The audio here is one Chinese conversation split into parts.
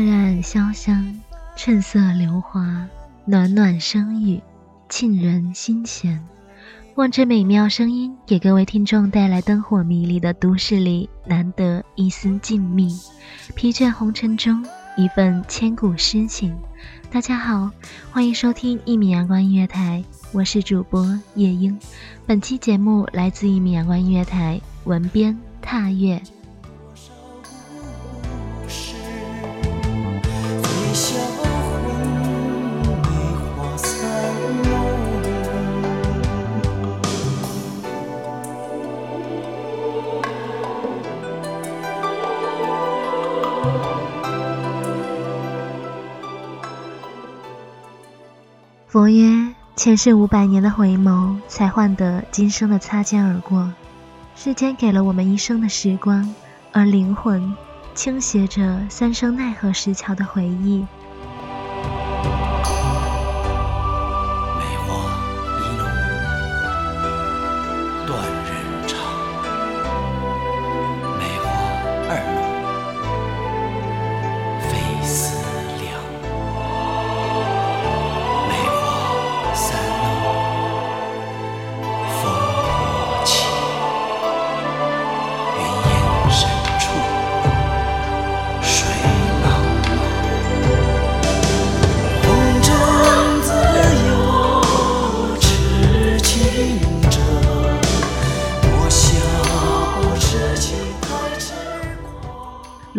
墨染潇湘，趁色流华，暖暖声语，沁人心弦。望这美妙声音，给各位听众带来灯火迷离的都市里难得一丝静谧，疲倦红尘中一份千古诗情。大家好，欢迎收听一米阳光音乐台，我是主播夜莺。本期节目来自一米阳光音乐台，文编踏月。佛曰：前世五百年的回眸，才换得今生的擦肩而过。世间给了我们一生的时光，而灵魂倾斜着三生奈何石桥的回忆。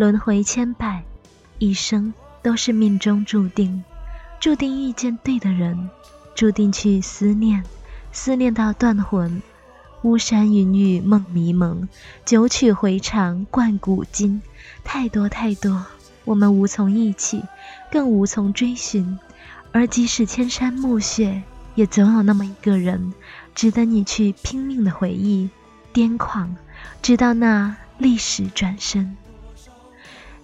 轮回千百，一生都是命中注定，注定遇见对的人，注定去思念，思念到断魂。巫山云雨梦迷蒙，九曲回肠贯古今，太多太多，我们无从忆起，更无从追寻。而即使千山暮雪，也总有那么一个人，值得你去拼命的回忆，癫狂，直到那历史转身。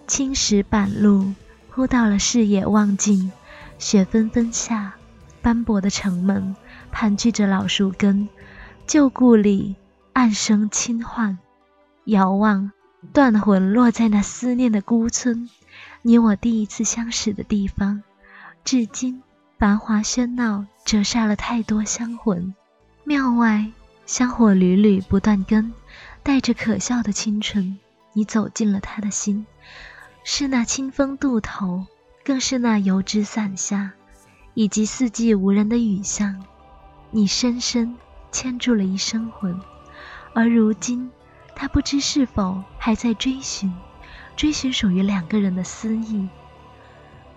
青石板路，铺到了视野望尽，雪纷纷下，斑驳的城门盘踞着老树根，旧故里暗生轻唤。遥望，断魂落在那思念的孤村，你我第一次相识的地方，至今繁华喧闹折煞了太多香魂。庙外香火缕缕不断根，带着可笑的清纯，你走进了他的心。是那清风渡头，更是那油纸伞下，以及四季无人的雨巷，你深深牵住了一生魂。而如今，他不知是否还在追寻，追寻属于两个人的思意。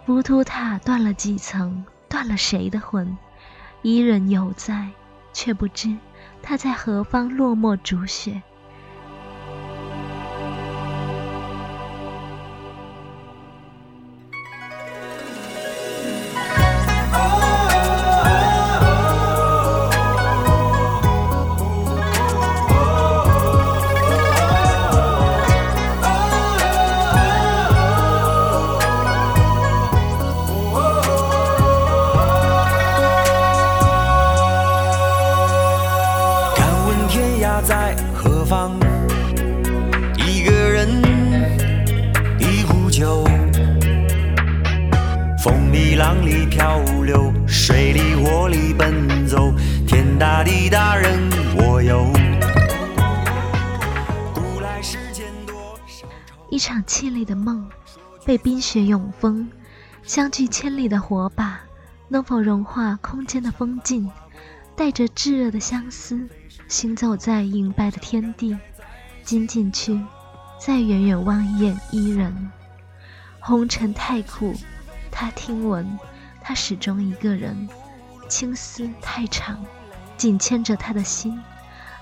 浮屠塔断了几层，断了谁的魂？伊人犹在，却不知他在何方落寞逐雪。漂流，水里火里奔走，天大地大人一场凄厉的梦，被冰雪永封。相距千里的火把，能否融化空间的风景？带着炙热的相思，行走在银白的天地。紧紧去，再远远望一眼伊人。红尘太苦，他听闻，他始终一个人。青丝太长，紧牵着他的心。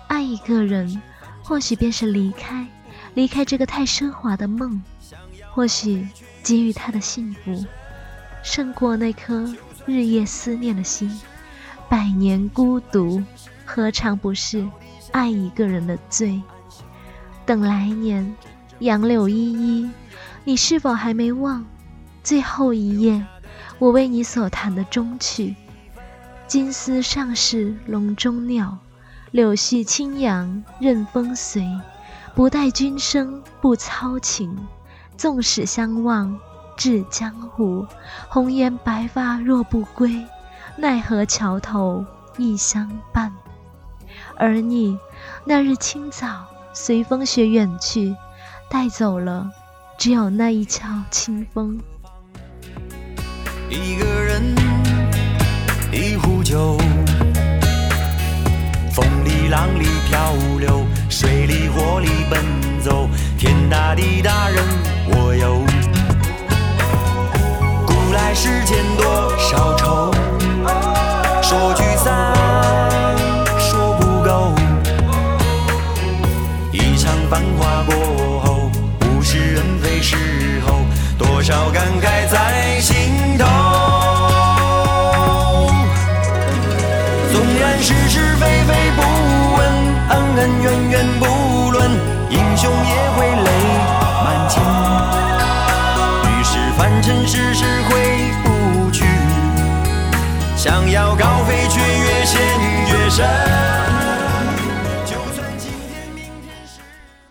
爱一个人，或许便是离开。离开这个太奢华的梦，或许给予他的幸福，胜过那颗日夜思念的心。百年孤独，何尝不是爱一个人的罪？等来年，杨柳依依，你是否还没忘？最后一夜，我为你所弹的终曲。金丝上是笼中鸟，柳絮轻扬任风随。不待君生不操情，纵使相望至江湖。红颜白发若不归，奈何桥头亦相伴。而你那日清早随风雪远去，带走了只有那一窍清风。一个人，一壶酒。风里浪里漂流，水里火里奔走，天大地大人我有。古来世间多少愁，说聚散凡尘世事回不去，想要高飞却越陷越深。就算今天明天是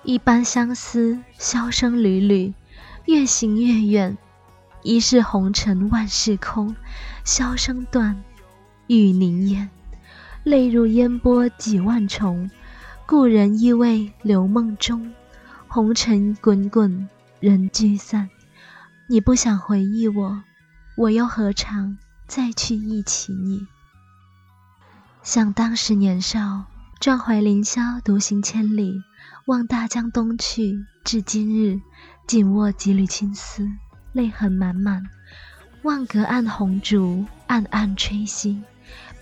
一般相思，箫声缕缕，越行越远。一世红尘万事空，箫声断，雨凝烟。泪如烟波几万重，故人依偎留梦中。红尘滚滚，人聚散。你不想回忆我，我又何尝再去忆起你？想当时年少，壮怀凌霄，独行千里，望大江东去。至今日，紧握几缕青丝，泪痕满满。望隔岸红烛，暗暗吹息。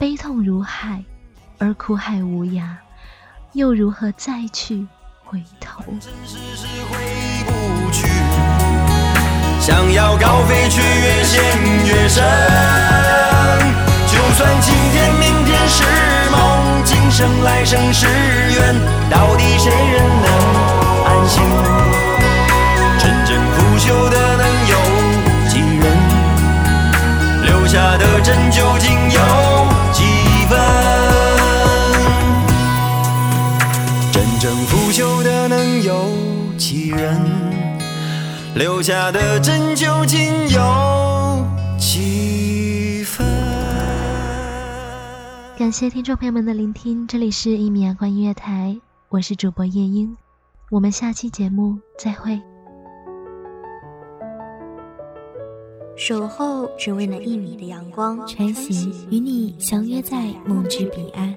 悲痛如海，而苦海无涯，又如何再去回头？想要高飞，却越陷越深。就算今天、明天是梦，今生来生是缘，到底谁人能安心？真正腐朽的能有几人？留下的真究竟有几？分，真正腐朽的能有几人？留下的真究竟有几分？感谢听众朋友们的聆听，这里是一米阳光音乐台，我是主播夜莺，我们下期节目再会。守候只为那一米的阳光，穿行与你相约在梦之彼岸。